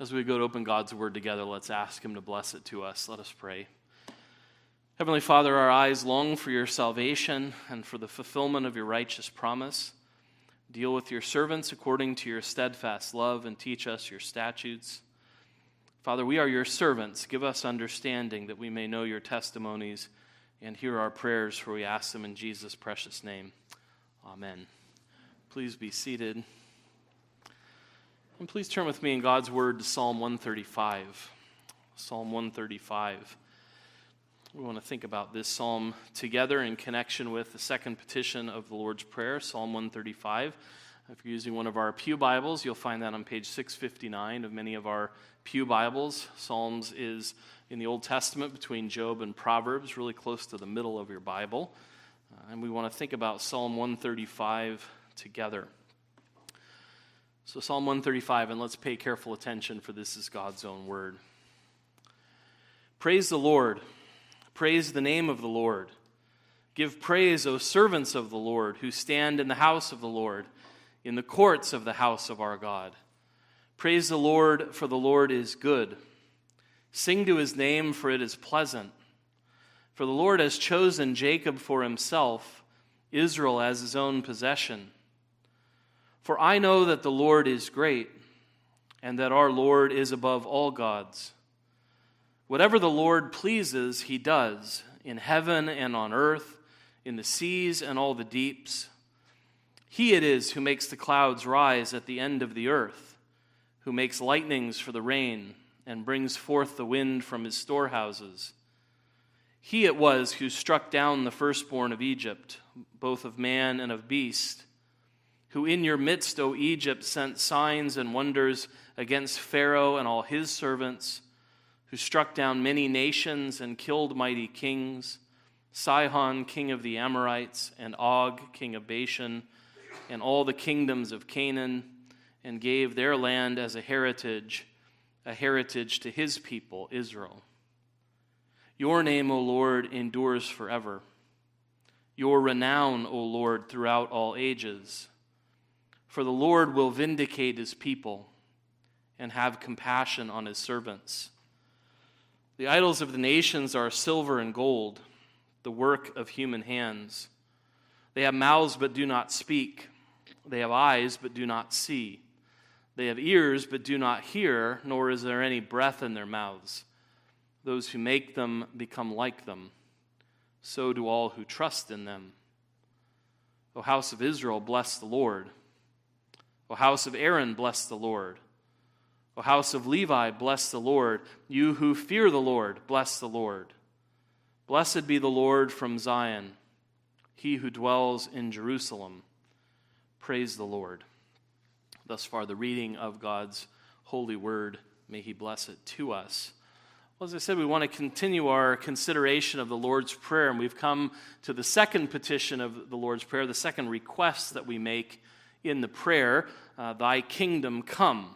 As we go to open God's word together, let's ask Him to bless it to us. Let us pray. Heavenly Father, our eyes long for your salvation and for the fulfillment of your righteous promise. Deal with your servants according to your steadfast love and teach us your statutes. Father, we are your servants. Give us understanding that we may know your testimonies and hear our prayers, for we ask them in Jesus' precious name. Amen. Please be seated. And please turn with me in God's Word to Psalm 135. Psalm 135. We want to think about this psalm together in connection with the second petition of the Lord's Prayer, Psalm 135. If you're using one of our Pew Bibles, you'll find that on page 659 of many of our Pew Bibles. Psalms is in the Old Testament between Job and Proverbs, really close to the middle of your Bible. Uh, and we want to think about Psalm 135 together. So, Psalm 135, and let's pay careful attention, for this is God's own word. Praise the Lord. Praise the name of the Lord. Give praise, O servants of the Lord, who stand in the house of the Lord, in the courts of the house of our God. Praise the Lord, for the Lord is good. Sing to his name, for it is pleasant. For the Lord has chosen Jacob for himself, Israel as his own possession. For I know that the Lord is great, and that our Lord is above all gods. Whatever the Lord pleases, he does, in heaven and on earth, in the seas and all the deeps. He it is who makes the clouds rise at the end of the earth, who makes lightnings for the rain, and brings forth the wind from his storehouses. He it was who struck down the firstborn of Egypt, both of man and of beast who in your midst, O Egypt, sent signs and wonders against Pharaoh and all his servants, who struck down many nations and killed mighty kings, Sihon, king of the Amorites, and Og, king of Bashan, and all the kingdoms of Canaan, and gave their land as a heritage, a heritage to his people, Israel. Your name, O Lord, endures forever. Your renown, O Lord, throughout all ages. For the Lord will vindicate his people and have compassion on his servants. The idols of the nations are silver and gold, the work of human hands. They have mouths but do not speak, they have eyes but do not see. They have ears but do not hear, nor is there any breath in their mouths. Those who make them become like them. So do all who trust in them. O house of Israel, bless the Lord. O house of Aaron, bless the Lord. O house of Levi, bless the Lord. You who fear the Lord, bless the Lord. Blessed be the Lord from Zion, he who dwells in Jerusalem. Praise the Lord. Thus far, the reading of God's holy word. May he bless it to us. Well, as I said, we want to continue our consideration of the Lord's Prayer, and we've come to the second petition of the Lord's Prayer, the second request that we make in the prayer, uh, Thy kingdom come.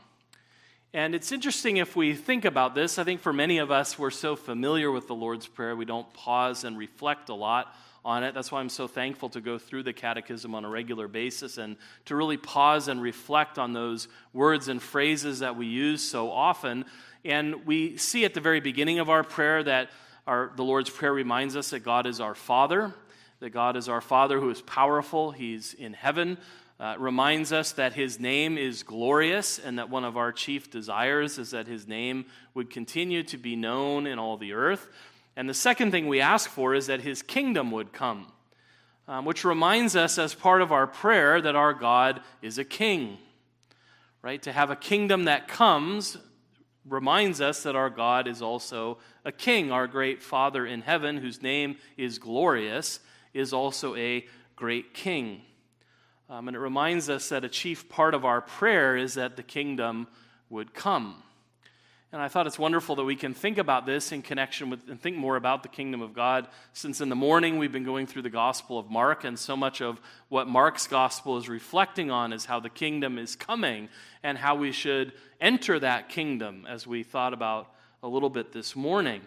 And it's interesting if we think about this. I think for many of us, we're so familiar with the Lord's Prayer, we don't pause and reflect a lot on it. That's why I'm so thankful to go through the Catechism on a regular basis and to really pause and reflect on those words and phrases that we use so often. And we see at the very beginning of our prayer that our, the Lord's Prayer reminds us that God is our Father, that God is our Father who is powerful, He's in heaven uh, reminds us that his name is glorious and that one of our chief desires is that his name would continue to be known in all the earth. And the second thing we ask for is that his kingdom would come, um, which reminds us, as part of our prayer, that our God is a king. Right? To have a kingdom that comes reminds us that our God is also a king. Our great Father in heaven, whose name is glorious, is also a great king. Um, and it reminds us that a chief part of our prayer is that the kingdom would come. And I thought it's wonderful that we can think about this in connection with and think more about the kingdom of God. Since in the morning we've been going through the Gospel of Mark, and so much of what Mark's Gospel is reflecting on is how the kingdom is coming and how we should enter that kingdom, as we thought about a little bit this morning.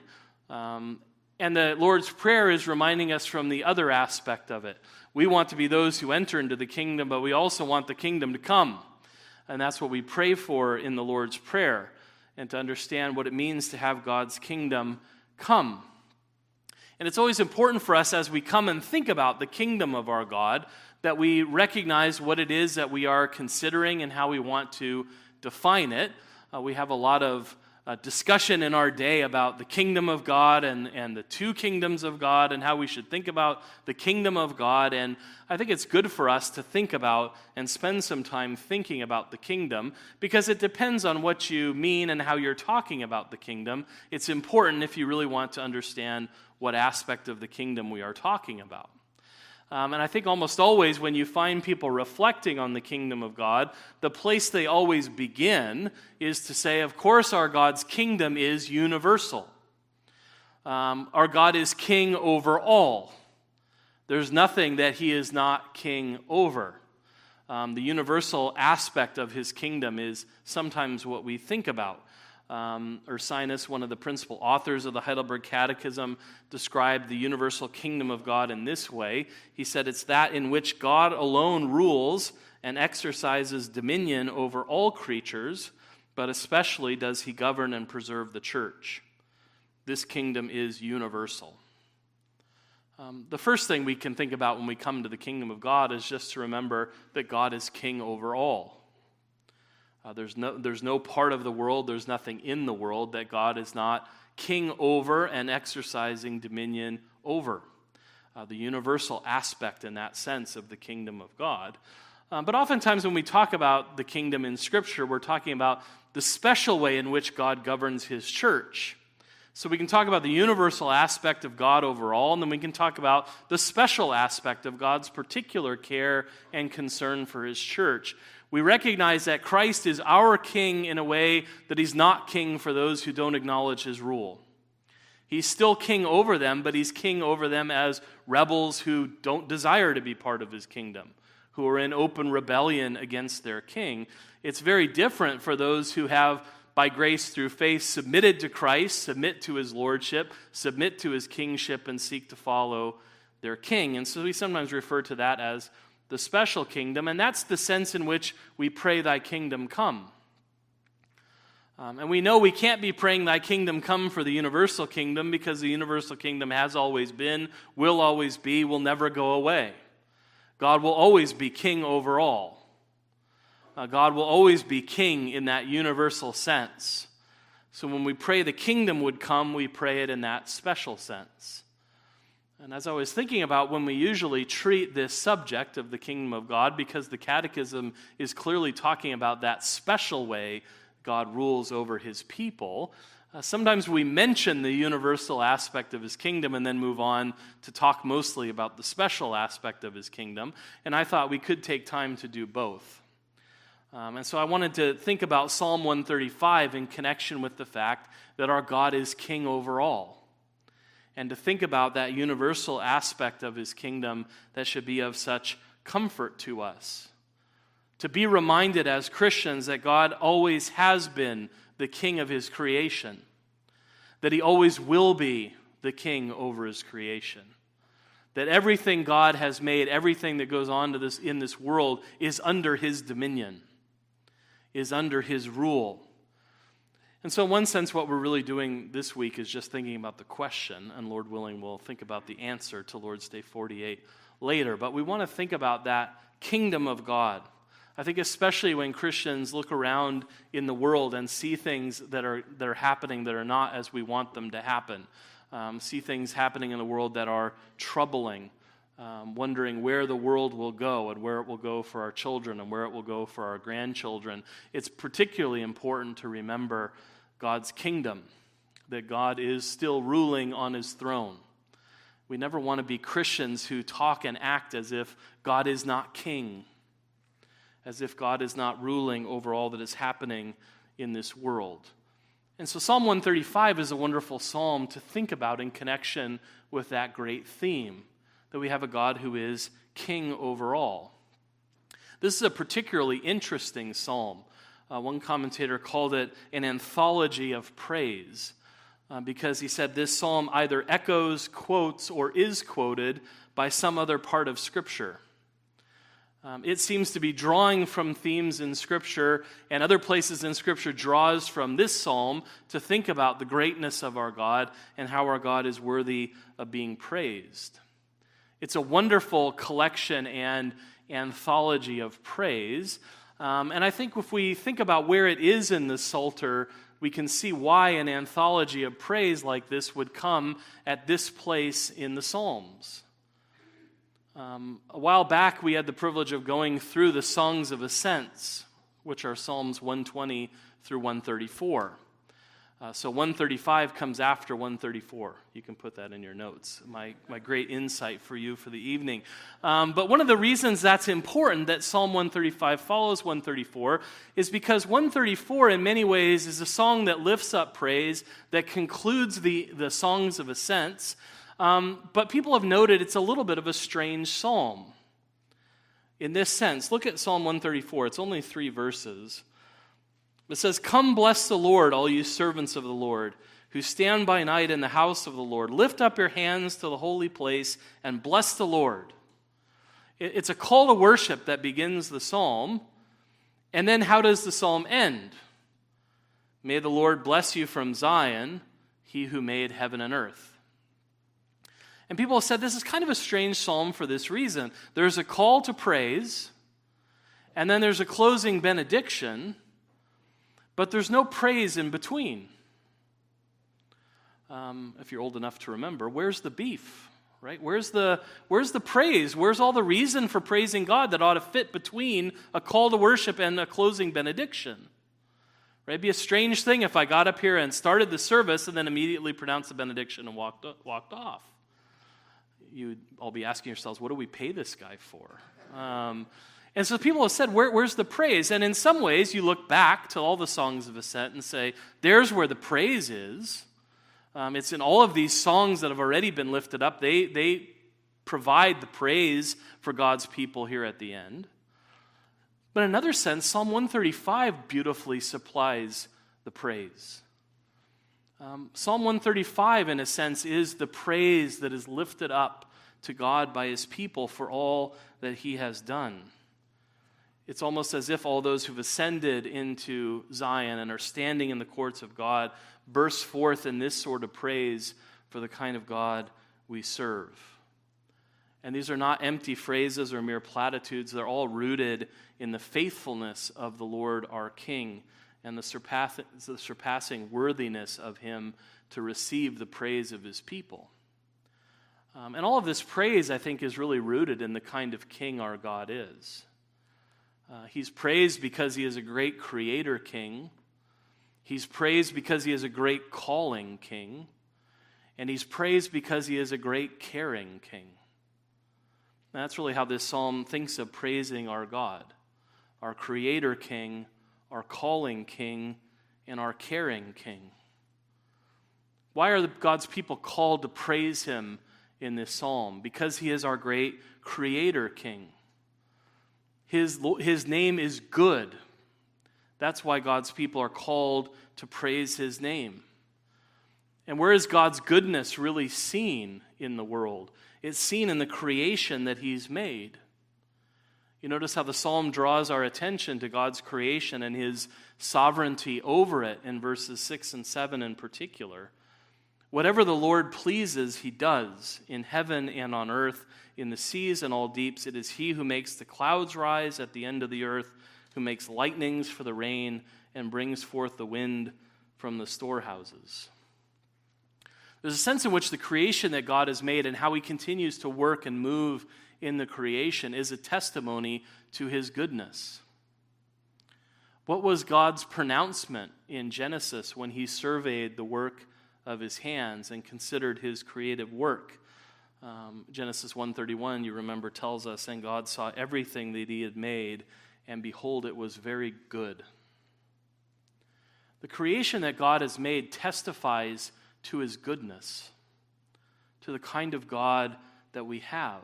Um, and the Lord's Prayer is reminding us from the other aspect of it. We want to be those who enter into the kingdom, but we also want the kingdom to come. And that's what we pray for in the Lord's Prayer. and to understand what it means to have God's kingdom come. And it's always important for us as we come and think about the kingdom of our God that we recognize what it is that we are considering and how we want to define it. Uh, we have a lot of discussion in our day about the kingdom of God and, and the two kingdoms of God and how we should think about the kingdom of God. And I think it's good for us to think about and spend some time thinking about the kingdom because it depends on what you mean and how you're talking about the kingdom. It's important if you really want to understand what aspect of the kingdom we are talking about. Um, and I think almost always when you find people reflecting on the kingdom of God, the place they always begin is to say, of course, our God's kingdom is universal. Um, our God is king over all. There's nothing that he is not king over. Um, the universal aspect of his kingdom is sometimes what we think about. Um, Ursinus, one of the principal authors of the Heidelberg Catechism, described the universal kingdom of God in this way. He said it's that in which God alone rules and exercises dominion over all creatures, but especially does he govern and preserve the church. This kingdom is universal. Um, the first thing we can think about when we come to the kingdom of God is just to remember that God is king over all. Uh, there's, no, there's no part of the world, there's nothing in the world that God is not king over and exercising dominion over. Uh, the universal aspect in that sense of the kingdom of God. Uh, but oftentimes, when we talk about the kingdom in Scripture, we're talking about the special way in which God governs his church. So we can talk about the universal aspect of God overall, and then we can talk about the special aspect of God's particular care and concern for his church we recognize that Christ is our king in a way that he's not king for those who don't acknowledge his rule. He's still king over them, but he's king over them as rebels who don't desire to be part of his kingdom, who are in open rebellion against their king. It's very different for those who have, by grace through faith, submitted to Christ, submit to his lordship, submit to his kingship, and seek to follow their king. And so we sometimes refer to that as the special kingdom, and that's the sense in which we pray, Thy kingdom come. Um, and we know we can't be praying, Thy kingdom come for the universal kingdom because the universal kingdom has always been, will always be, will never go away. God will always be king over all. Uh, God will always be king in that universal sense. So when we pray the kingdom would come, we pray it in that special sense. And as I was thinking about when we usually treat this subject of the kingdom of God, because the Catechism is clearly talking about that special way God rules over his people, uh, sometimes we mention the universal aspect of his kingdom and then move on to talk mostly about the special aspect of his kingdom. And I thought we could take time to do both. Um, and so I wanted to think about Psalm 135 in connection with the fact that our God is king over all and to think about that universal aspect of his kingdom that should be of such comfort to us. To be reminded as Christians that God always has been the king of his creation, that he always will be the king over his creation. That everything God has made, everything that goes on to this, in this world, is under his dominion, is under his rule. And so, in one sense, what we're really doing this week is just thinking about the question, and Lord willing, we'll think about the answer to Lord's Day 48 later. But we want to think about that kingdom of God. I think, especially when Christians look around in the world and see things that are, that are happening that are not as we want them to happen, um, see things happening in the world that are troubling, um, wondering where the world will go and where it will go for our children and where it will go for our grandchildren, it's particularly important to remember God's kingdom, that God is still ruling on his throne. We never want to be Christians who talk and act as if God is not king, as if God is not ruling over all that is happening in this world. And so, Psalm 135 is a wonderful psalm to think about in connection with that great theme that we have a God who is king over all. This is a particularly interesting psalm. Uh, one commentator called it an anthology of praise uh, because he said this psalm either echoes, quotes, or is quoted by some other part of Scripture. Um, it seems to be drawing from themes in Scripture and other places in Scripture draws from this psalm to think about the greatness of our God and how our God is worthy of being praised. It's a wonderful collection and anthology of praise. Um, and I think if we think about where it is in the Psalter, we can see why an anthology of praise like this would come at this place in the Psalms. Um, a while back, we had the privilege of going through the Songs of Ascents, which are Psalms 120 through 134. Uh, so 135 comes after 134. You can put that in your notes. My, my great insight for you for the evening. Um, but one of the reasons that's important that Psalm 135 follows 134 is because 134, in many ways, is a song that lifts up praise, that concludes the, the songs of ascents. Um, but people have noted it's a little bit of a strange psalm. In this sense, look at Psalm 134. It's only three verses. It says, Come bless the Lord, all you servants of the Lord, who stand by night in the house of the Lord. Lift up your hands to the holy place and bless the Lord. It's a call to worship that begins the psalm. And then how does the psalm end? May the Lord bless you from Zion, he who made heaven and earth. And people have said this is kind of a strange psalm for this reason. There's a call to praise, and then there's a closing benediction, but there's no praise in between. Um, if you're old enough to remember, where's the beef? Right? Where's the, where's the praise? Where's all the reason for praising God that ought to fit between a call to worship and a closing benediction? Right? It'd be a strange thing if I got up here and started the service and then immediately pronounced the benediction and walked, walked off you'd all be asking yourselves, what do we pay this guy for? Um, and so people have said, Where, where's the praise? And in some ways, you look back to all the songs of ascent and say, there's where the praise is. Um, it's in all of these songs that have already been lifted up. They, they provide the praise for God's people here at the end. But in another sense, Psalm 135 beautifully supplies the praise. Um, Psalm 135, in a sense, is the praise that is lifted up to God by his people for all that he has done. It's almost as if all those who've ascended into Zion and are standing in the courts of God burst forth in this sort of praise for the kind of God we serve. And these are not empty phrases or mere platitudes, they're all rooted in the faithfulness of the Lord our King and the, surpass- the surpassing worthiness of him to receive the praise of his people. Um, and all of this praise, I think, is really rooted in the kind of king our God is. Uh, he's praised because he is a great creator king. He's praised because he is a great calling king. And he's praised because he is a great caring king. And that's really how this psalm thinks of praising our God, our creator king, our calling king, and our caring king. Why are God's people called to praise him in this psalm? Because he is our great creator king. His, his name is good. That's why God's people are called to praise his name. And where is God's goodness really seen in the world? It's seen in the creation that he's made. You notice how the psalm draws our attention to God's creation and his sovereignty over it in verses 6 and 7 in particular. Whatever the Lord pleases, he does in heaven and on earth, in the seas and all deeps. It is he who makes the clouds rise at the end of the earth, who makes lightnings for the rain, and brings forth the wind from the storehouses. There's a sense in which the creation that God has made and how he continues to work and move in the creation is a testimony to his goodness. What was God's pronouncement in Genesis when he surveyed the work of his hands and considered his creative work? Um, Genesis 1:31, you remember, tells us, and God saw everything that he had made, and behold, it was very good. The creation that God has made testifies to his goodness, to the kind of God that we have.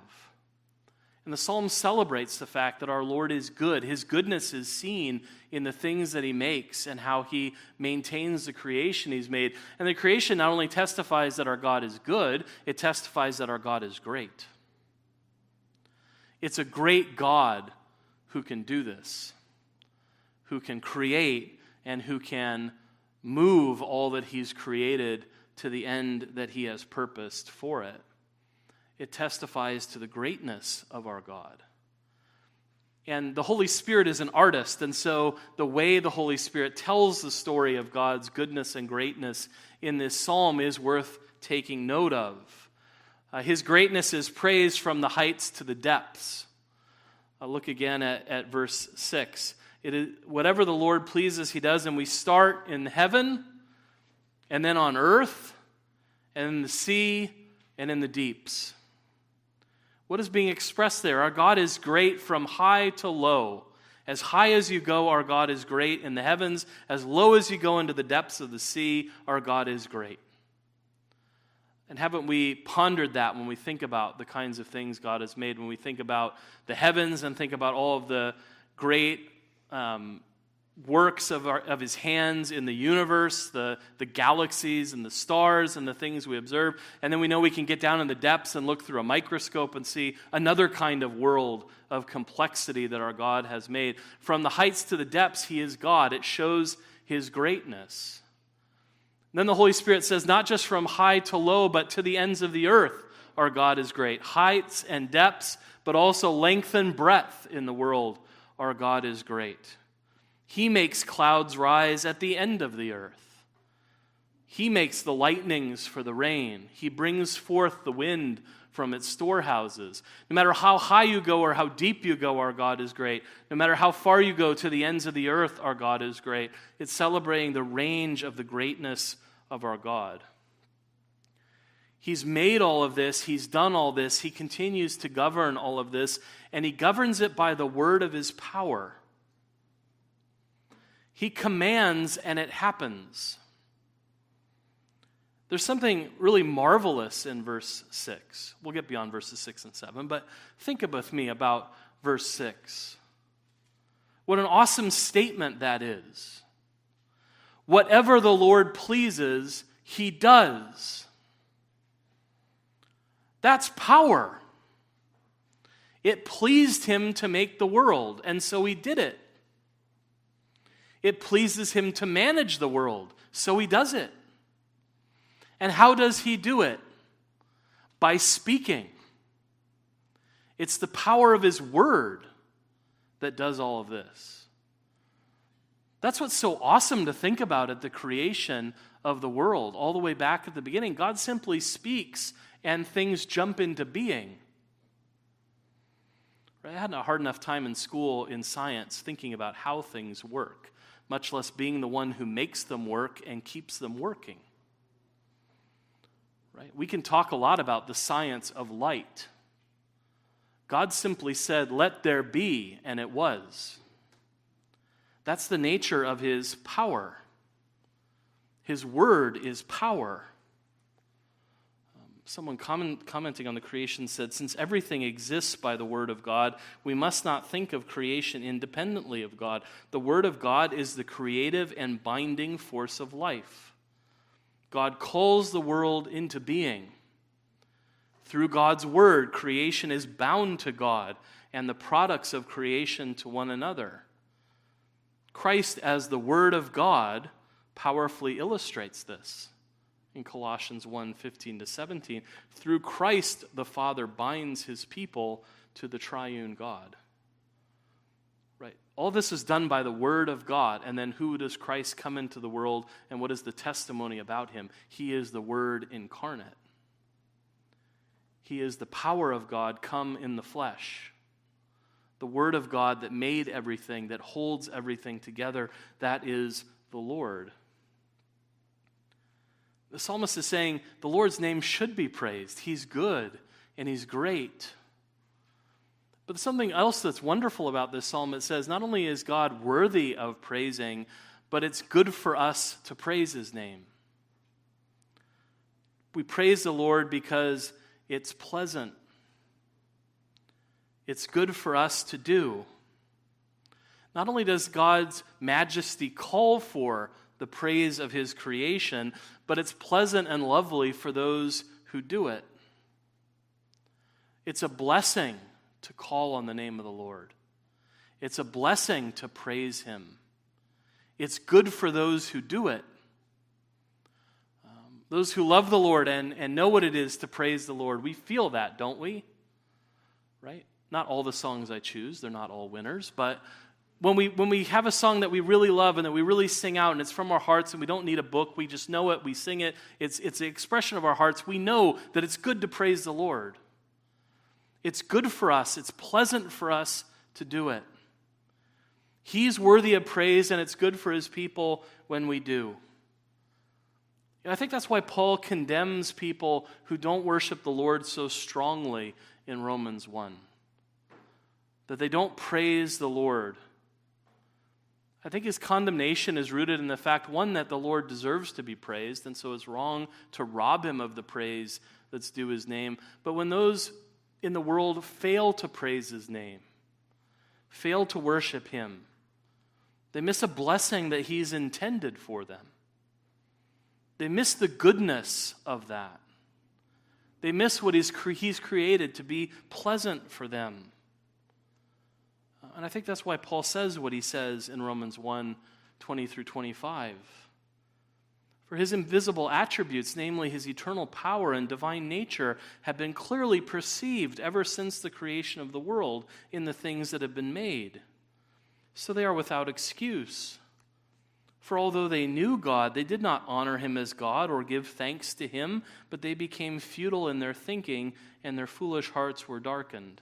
And the psalm celebrates the fact that our Lord is good. His goodness is seen in the things that he makes and how he maintains the creation he's made. And the creation not only testifies that our God is good, it testifies that our God is great. It's a great God who can do this, who can create, and who can move all that He's created to the end that He has purposed for it. It testifies to the greatness of our God. And the Holy Spirit is an artist, and so the way the Holy Spirit tells the story of God's goodness and greatness in this psalm is worth taking note of. Uh, his greatness is praised from the heights to the depths. Uh, look again at, at verse 6. It is, whatever the Lord pleases, he does, and we start in heaven, and then on earth, and in the sea, and in the deeps. What is being expressed there? Our God is great from high to low. As high as you go, our God is great in the heavens. As low as you go into the depths of the sea, our God is great. And haven't we pondered that when we think about the kinds of things God has made, when we think about the heavens and think about all of the great um, works of, our, of his hands in the universe, the, the galaxies and the stars and the things we observe. And then we know we can get down in the depths and look through a microscope and see another kind of world of complexity that our God has made. From the heights to the depths, he is God. It shows his greatness. Then the Holy Spirit says, not just from high to low, but to the ends of the earth, our God is great. Heights and depths, but also length and breadth in the world, our God is great. He makes clouds rise at the end of the earth. He makes the lightnings for the rain. He brings forth the wind from its storehouses. No matter how high you go or how deep you go, our God is great. No matter how far you go to the ends of the earth, our God is great. It's celebrating the range of the greatness of our God. He's made all of this, He's done all this, He continues to govern all of this, and He governs it by the word of His power. He commands and it happens. There's something really marvelous in verse 6. We'll get beyond verses 6 and 7, but think with me about verse 6. What an awesome statement that is. Whatever the Lord pleases, he does. That's power. It pleased him to make the world, and so he did it. It pleases him to manage the world, so he does it. And how does he do it? By speaking. It's the power of his word that does all of this. That's what's so awesome to think about at the creation of the world, all the way back at the beginning. God simply speaks and things jump into being. I had a hard enough time in school in science thinking about how things work much less being the one who makes them work and keeps them working. Right? We can talk a lot about the science of light. God simply said, Let there be, and it was. That's the nature of his power. His word is power. Someone comment, commenting on the creation said, Since everything exists by the Word of God, we must not think of creation independently of God. The Word of God is the creative and binding force of life. God calls the world into being. Through God's Word, creation is bound to God and the products of creation to one another. Christ, as the Word of God, powerfully illustrates this in Colossians 1 15 to 17. Through Christ, the Father binds his people to the triune God. Right? All this is done by the Word of God. And then who does Christ come into the world and what is the testimony about him? He is the Word incarnate. He is the power of God come in the flesh. The Word of God that made everything, that holds everything together, that is the Lord. The psalmist is saying the Lord's name should be praised. He's good and he's great. But something else that's wonderful about this psalm it says not only is God worthy of praising, but it's good for us to praise his name. We praise the Lord because it's pleasant. It's good for us to do. Not only does God's majesty call for the praise of his creation, but it's pleasant and lovely for those who do it. It's a blessing to call on the name of the Lord. It's a blessing to praise him. It's good for those who do it. Um, those who love the Lord and, and know what it is to praise the Lord, we feel that, don't we? Right? Not all the songs I choose, they're not all winners, but when we, when we have a song that we really love and that we really sing out and it's from our hearts and we don't need a book, we just know it, we sing it, it's, it's the expression of our hearts, we know that it's good to praise the Lord. It's good for us, it's pleasant for us to do it. He's worthy of praise and it's good for his people when we do. And I think that's why Paul condemns people who don't worship the Lord so strongly in Romans 1. That they don't praise the Lord. I think his condemnation is rooted in the fact, one, that the Lord deserves to be praised, and so it's wrong to rob him of the praise that's due his name. But when those in the world fail to praise his name, fail to worship him, they miss a blessing that he's intended for them. They miss the goodness of that. They miss what he's, he's created to be pleasant for them. And I think that's why Paul says what he says in Romans 1 20 through 25. For his invisible attributes, namely his eternal power and divine nature, have been clearly perceived ever since the creation of the world in the things that have been made. So they are without excuse. For although they knew God, they did not honor him as God or give thanks to him, but they became futile in their thinking, and their foolish hearts were darkened.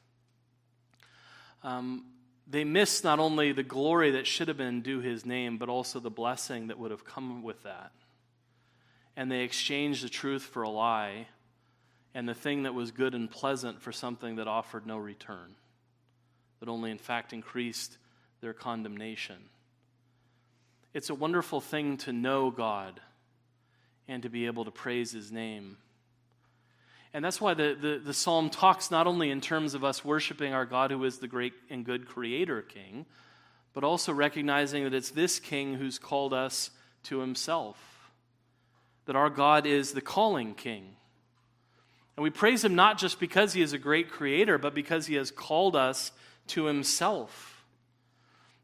um, they missed not only the glory that should have been due his name, but also the blessing that would have come with that. And they exchanged the truth for a lie, and the thing that was good and pleasant for something that offered no return, that only, in fact, increased their condemnation. It's a wonderful thing to know God and to be able to praise his name. And that's why the, the, the, psalm talks not only in terms of us worshiping our God who is the great and good creator king, but also recognizing that it's this king who's called us to himself. That our God is the calling king. And we praise him not just because he is a great creator, but because he has called us to himself.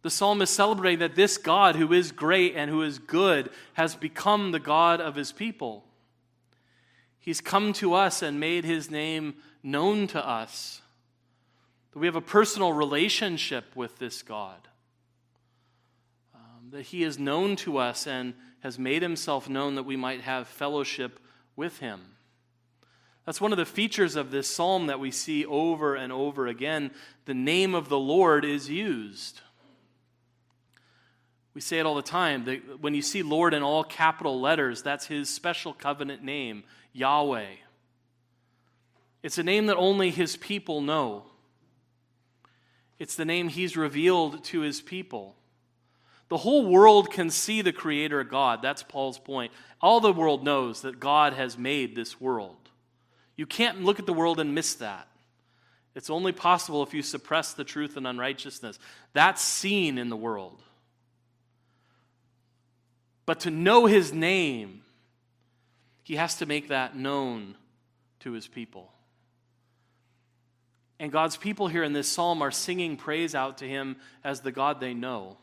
The psalm is celebrating that this God, who is great and who is good, has become the God of his people. He's come to us and made his name known to us. That we have a personal relationship with this God. Um, that he is known to us and has made himself known that we might have fellowship with him. That's one of the features of this psalm that we see over and over again. The name of the Lord is used. We say it all the time. That when you see Lord in all capital letters, that's his special covenant name. Yahweh. It's a name that only his people know. It's the name he's revealed to his people. The whole world can see the Creator God. That's Paul's point. All the world knows that God has made this world. You can't look at the world and miss that. It's only possible if you suppress the truth and unrighteousness. That's seen in the world. But to know his name he has to make that known to his people. And God's people here in this psalm are singing praise out to him as the God they know.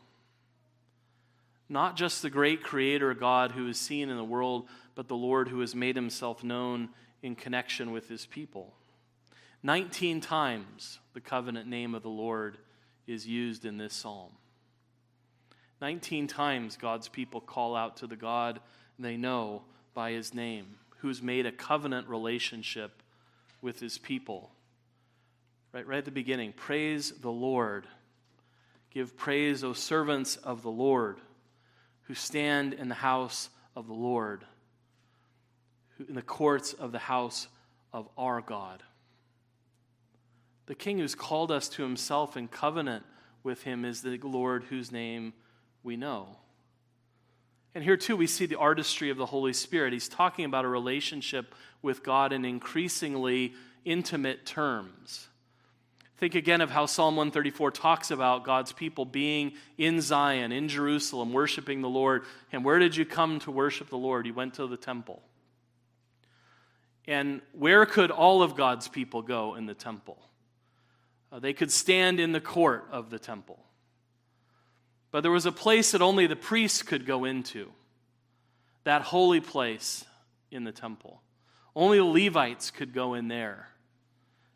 Not just the great creator God who is seen in the world, but the Lord who has made himself known in connection with his people. 19 times the covenant name of the Lord is used in this psalm. 19 times God's people call out to the God they know by his name, who's made a covenant relationship with his people. Right, right at the beginning, praise the Lord. Give praise, O servants of the Lord, who stand in the house of the Lord, in the courts of the house of our God. The King who's called us to himself in covenant with him is the Lord whose name we know. And here, too, we see the artistry of the Holy Spirit. He's talking about a relationship with God in increasingly intimate terms. Think again of how Psalm 134 talks about God's people being in Zion, in Jerusalem, worshiping the Lord. And where did you come to worship the Lord? You went to the temple. And where could all of God's people go in the temple? Uh, they could stand in the court of the temple. But there was a place that only the priests could go into that holy place in the temple. Only the Levites could go in there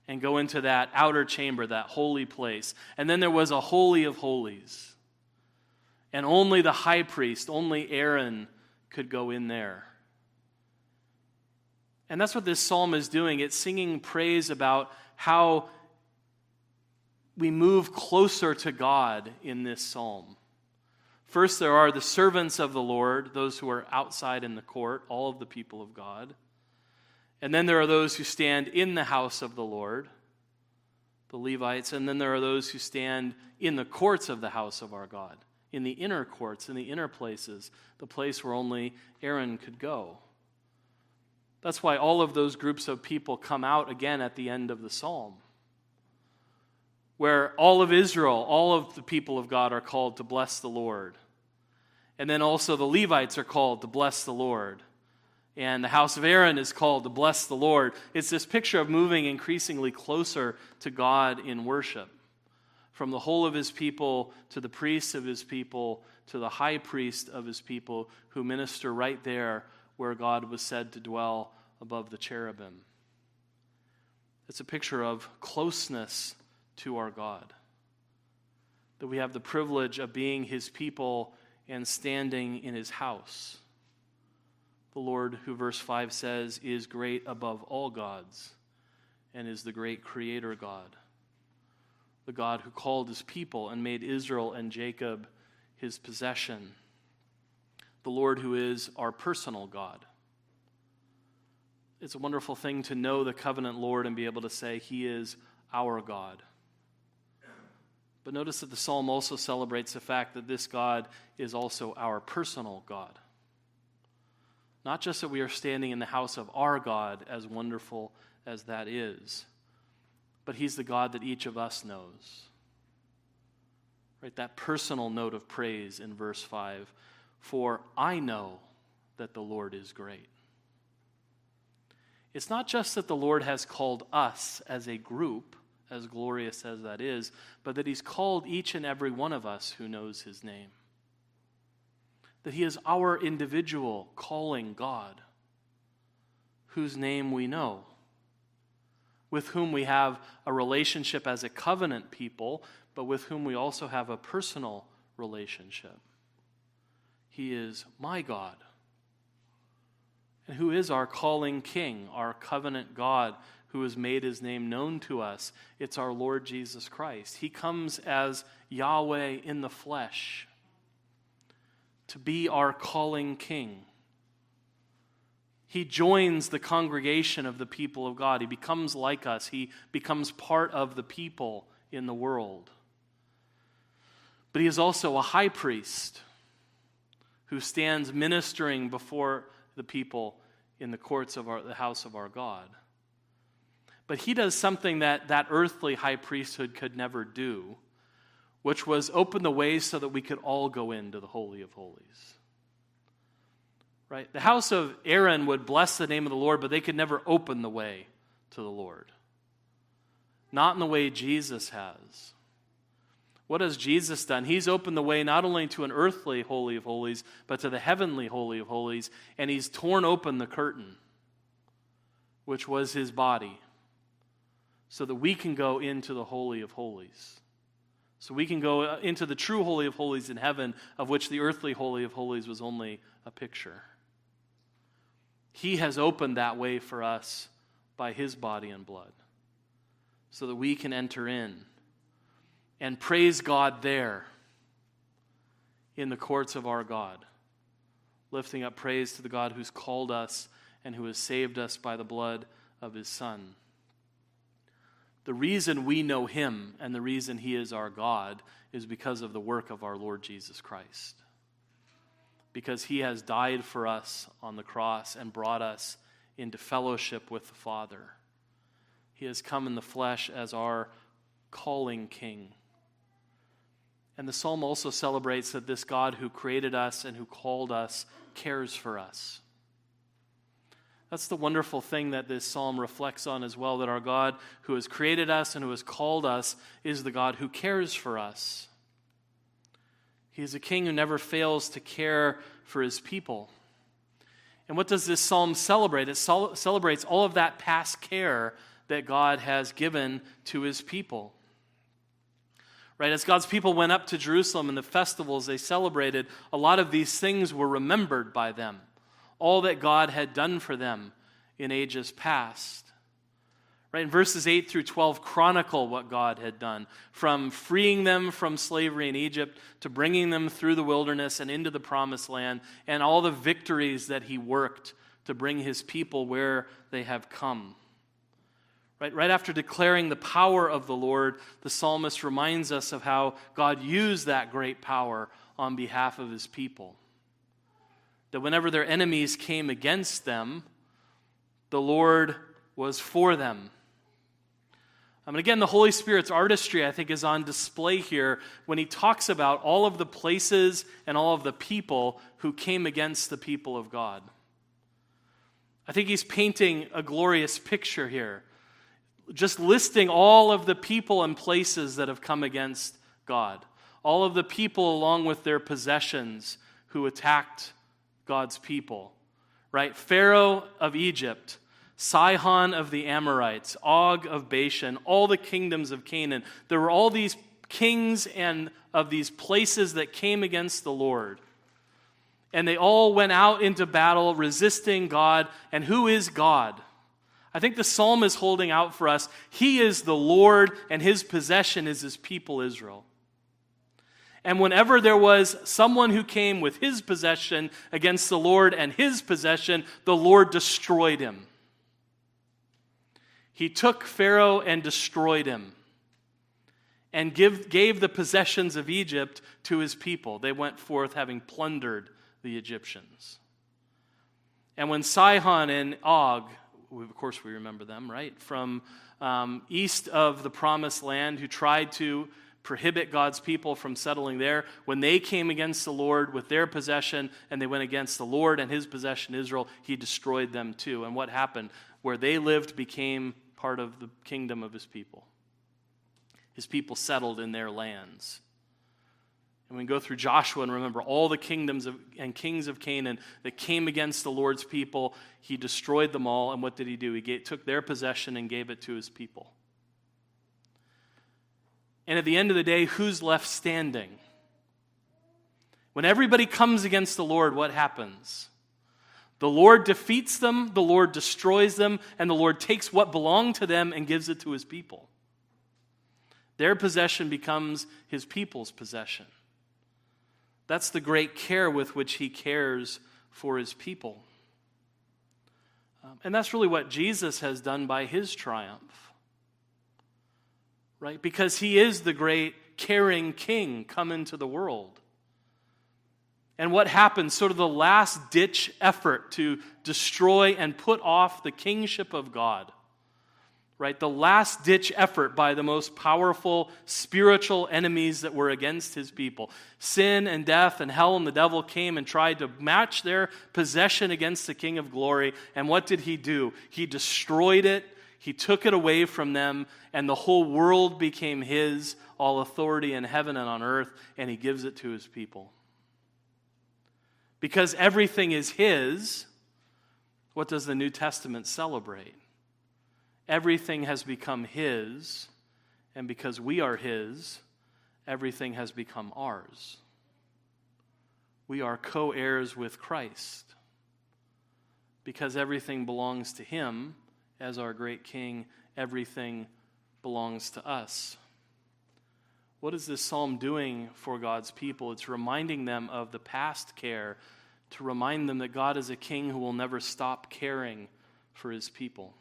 and go into that outer chamber, that holy place. And then there was a holy of holies. And only the high priest, only Aaron, could go in there. And that's what this psalm is doing. It's singing praise about how we move closer to God in this psalm. First, there are the servants of the Lord, those who are outside in the court, all of the people of God. And then there are those who stand in the house of the Lord, the Levites. And then there are those who stand in the courts of the house of our God, in the inner courts, in the inner places, the place where only Aaron could go. That's why all of those groups of people come out again at the end of the psalm where all of Israel, all of the people of God are called to bless the Lord. And then also the Levites are called to bless the Lord. And the house of Aaron is called to bless the Lord. It's this picture of moving increasingly closer to God in worship. From the whole of his people to the priests of his people to the high priest of his people who minister right there where God was said to dwell above the cherubim. It's a picture of closeness to our God. That we have the privilege of being his people and standing in his house. The Lord, who verse 5 says, is great above all gods and is the great creator God. The God who called his people and made Israel and Jacob his possession. The Lord, who is our personal God. It's a wonderful thing to know the covenant Lord and be able to say, He is our God. But notice that the psalm also celebrates the fact that this God is also our personal God. Not just that we are standing in the house of our God, as wonderful as that is, but He's the God that each of us knows. Right? That personal note of praise in verse 5 For I know that the Lord is great. It's not just that the Lord has called us as a group as glorious as that is, but that He's called each and every one of us who knows His name. That He is our individual calling God, whose name we know, with whom we have a relationship as a covenant people, but with whom we also have a personal relationship. He is my God. And who is our calling King, our covenant God who has made his name known to us. It's our Lord Jesus Christ. He comes as Yahweh in the flesh to be our calling king. He joins the congregation of the people of God. He becomes like us. He becomes part of the people in the world. But he is also a high priest who stands ministering before the people in the courts of our, the house of our God. But he does something that that earthly high priesthood could never do, which was open the way so that we could all go into the Holy of Holies. Right? The house of Aaron would bless the name of the Lord, but they could never open the way to the Lord. Not in the way Jesus has. What has Jesus done? He's opened the way not only to an earthly Holy of Holies, but to the heavenly Holy of Holies, and he's torn open the curtain, which was his body so that we can go into the Holy of Holies. So we can go uh, into the true Holy of Holies in heaven, of which the earthly Holy of Holies was only a picture. He has opened that way for us by his body and blood, so that we can enter in and praise God there in the courts of our God, lifting up praise to the God who's called us and who has saved us by the blood of his Son. The reason we know him and the reason he is our God is because of the work of our Lord Jesus Christ. Because he has died for us on the cross and brought us into fellowship with the Father. He has come in the flesh as our calling king. And the psalm also celebrates that this God who created us and who called us cares for us. That's the wonderful thing that this psalm reflects on as well that our God, who has created us and who has called us, is the God who cares for us. He is a king who never fails to care for his people. And what does this psalm celebrate? It celebrates all of that past care that God has given to his people. Right? As God's people went up to Jerusalem and the festivals they celebrated, a lot of these things were remembered by them. All that God had done for them in ages past. Right? In verses 8 through 12 chronicle what God had done from freeing them from slavery in Egypt to bringing them through the wilderness and into the promised land and all the victories that he worked to bring his people where they have come. Right, right after declaring the power of the Lord, the psalmist reminds us of how God used that great power on behalf of his people. That whenever their enemies came against them, the Lord was for them. Um, I mean, again, the Holy Spirit's artistry, I think, is on display here when he talks about all of the places and all of the people who came against the people of God. I think he's painting a glorious picture here just listing all of the people and places that have come against God, all of the people along with their possessions who attacked God's people, right? Pharaoh of Egypt, Sihon of the Amorites, Og of Bashan, all the kingdoms of Canaan. There were all these kings and of these places that came against the Lord. And they all went out into battle resisting God. And who is God? I think the psalm is holding out for us. He is the Lord, and his possession is his people, Israel. And whenever there was someone who came with his possession against the Lord and his possession, the Lord destroyed him. He took Pharaoh and destroyed him and give, gave the possessions of Egypt to his people. They went forth having plundered the Egyptians. And when Sihon and Og of course, we remember them, right? From um, east of the promised land, who tried to prohibit God's people from settling there. When they came against the Lord with their possession and they went against the Lord and his possession, Israel, he destroyed them too. And what happened? Where they lived became part of the kingdom of his people. His people settled in their lands. And we go through Joshua and remember all the kingdoms of, and kings of Canaan that came against the Lord's people. He destroyed them all. And what did he do? He gave, took their possession and gave it to his people. And at the end of the day, who's left standing? When everybody comes against the Lord, what happens? The Lord defeats them, the Lord destroys them, and the Lord takes what belonged to them and gives it to his people. Their possession becomes his people's possession. That's the great care with which he cares for his people. Um, and that's really what Jesus has done by his triumph. Right? Because he is the great caring king come into the world. And what happens, sort of the last ditch effort to destroy and put off the kingship of God right? The last ditch effort by the most powerful spiritual enemies that were against his people. Sin and death and hell and the devil came and tried to match their possession against the King of glory. And what did he do? He destroyed it, he took it away from them, and the whole world became his, all authority in heaven and on earth, and he gives it to his people. Because everything is his, what does the New Testament celebrate? Everything has become His, and because we are His, everything has become ours. We are co heirs with Christ. Because everything belongs to Him as our great King, everything belongs to us. What is this psalm doing for God's people? It's reminding them of the past care, to remind them that God is a king who will never stop caring for his people.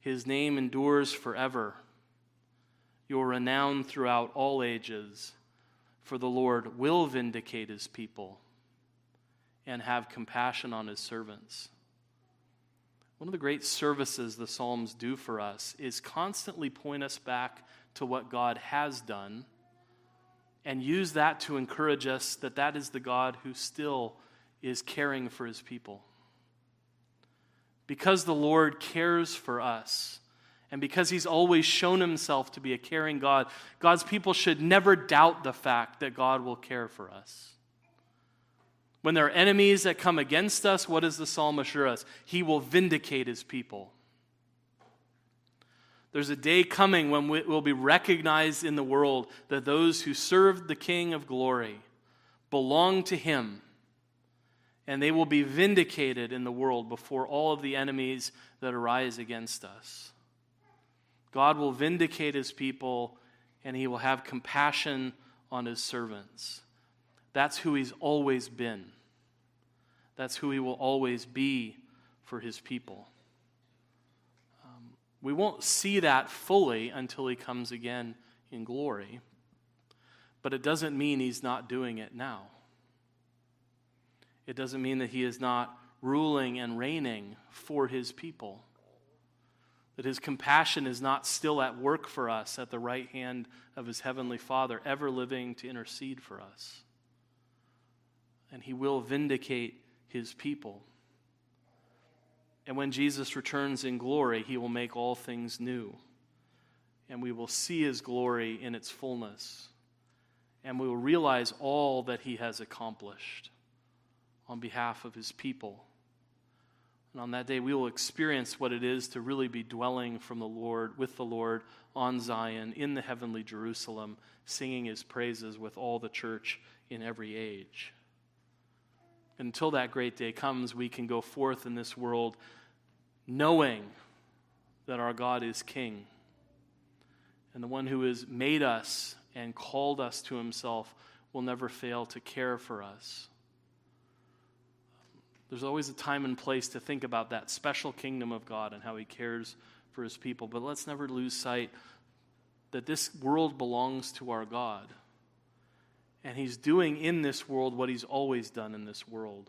His name endures forever. Your renown throughout all ages, for the Lord will vindicate his people and have compassion on his servants. One of the great services the Psalms do for us is constantly point us back to what God has done and use that to encourage us that that is the God who still is caring for his people. Because the Lord cares for us, and because he's always shown himself to be a caring God, God's people should never doubt the fact that God will care for us. When there are enemies that come against us, what does the psalm assure us? He will vindicate his people. There's a day coming when it will be recognized in the world that those who served the King of glory belong to him, and they will be vindicated in the world before all of the enemies that arise against us. God will vindicate his people, and he will have compassion on his servants. That's who he's always been. That's who he will always be for his people. Um, we won't see that fully until he comes again in glory, but it doesn't mean he's not doing it now. It doesn't mean that he is not ruling and reigning for his people. That his compassion is not still at work for us at the right hand of his heavenly Father, ever living to intercede for us. And he will vindicate his people. And when Jesus returns in glory, he will make all things new. And we will see his glory in its fullness. And we will realize all that he has accomplished on behalf of his people. And on that day, we will experience what it is to really be dwelling from the Lord, with the Lord on Zion, in the heavenly Jerusalem, singing his praises with all the church in every age. Until that great day comes, we can go forth in this world knowing that our God is King. And the one who has made us and called us to himself will never fail to care for us. There's always a time and place to think about that special kingdom of God and how he cares for his people. But let's never lose sight that this world belongs to our God. And he's doing in this world what he's always done in this world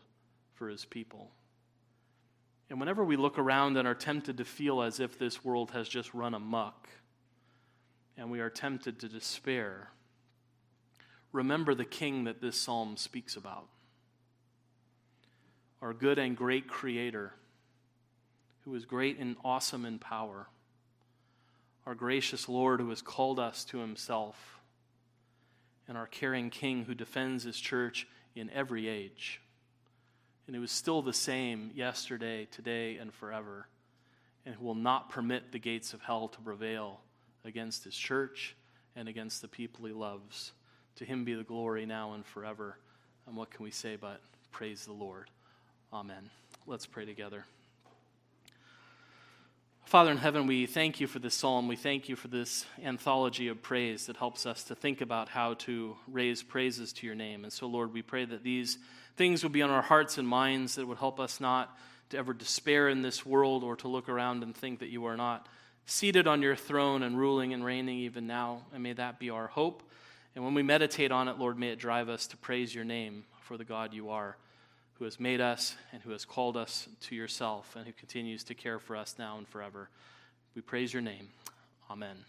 for his people. And whenever we look around and are tempted to feel as if this world has just run amuck, and we are tempted to despair, remember the king that this psalm speaks about. Our good and great creator, who is great and awesome in power, our gracious Lord who has called us to himself and our caring King who defends his church in every age. And it was still the same yesterday, today, and forever, and who will not permit the gates of hell to prevail against his church and against the people he loves. To him be the glory now and forever. And what can we say but praise the Lord? Amen. Let's pray together. Father in heaven, we thank you for this psalm. We thank you for this anthology of praise that helps us to think about how to raise praises to your name. And so, Lord, we pray that these things would be on our hearts and minds that would help us not to ever despair in this world or to look around and think that you are not seated on your throne and ruling and reigning even now. And may that be our hope. And when we meditate on it, Lord, may it drive us to praise your name for the God you are who has made us and who has called us to yourself and who continues to care for us now and forever. We praise your name. Amen.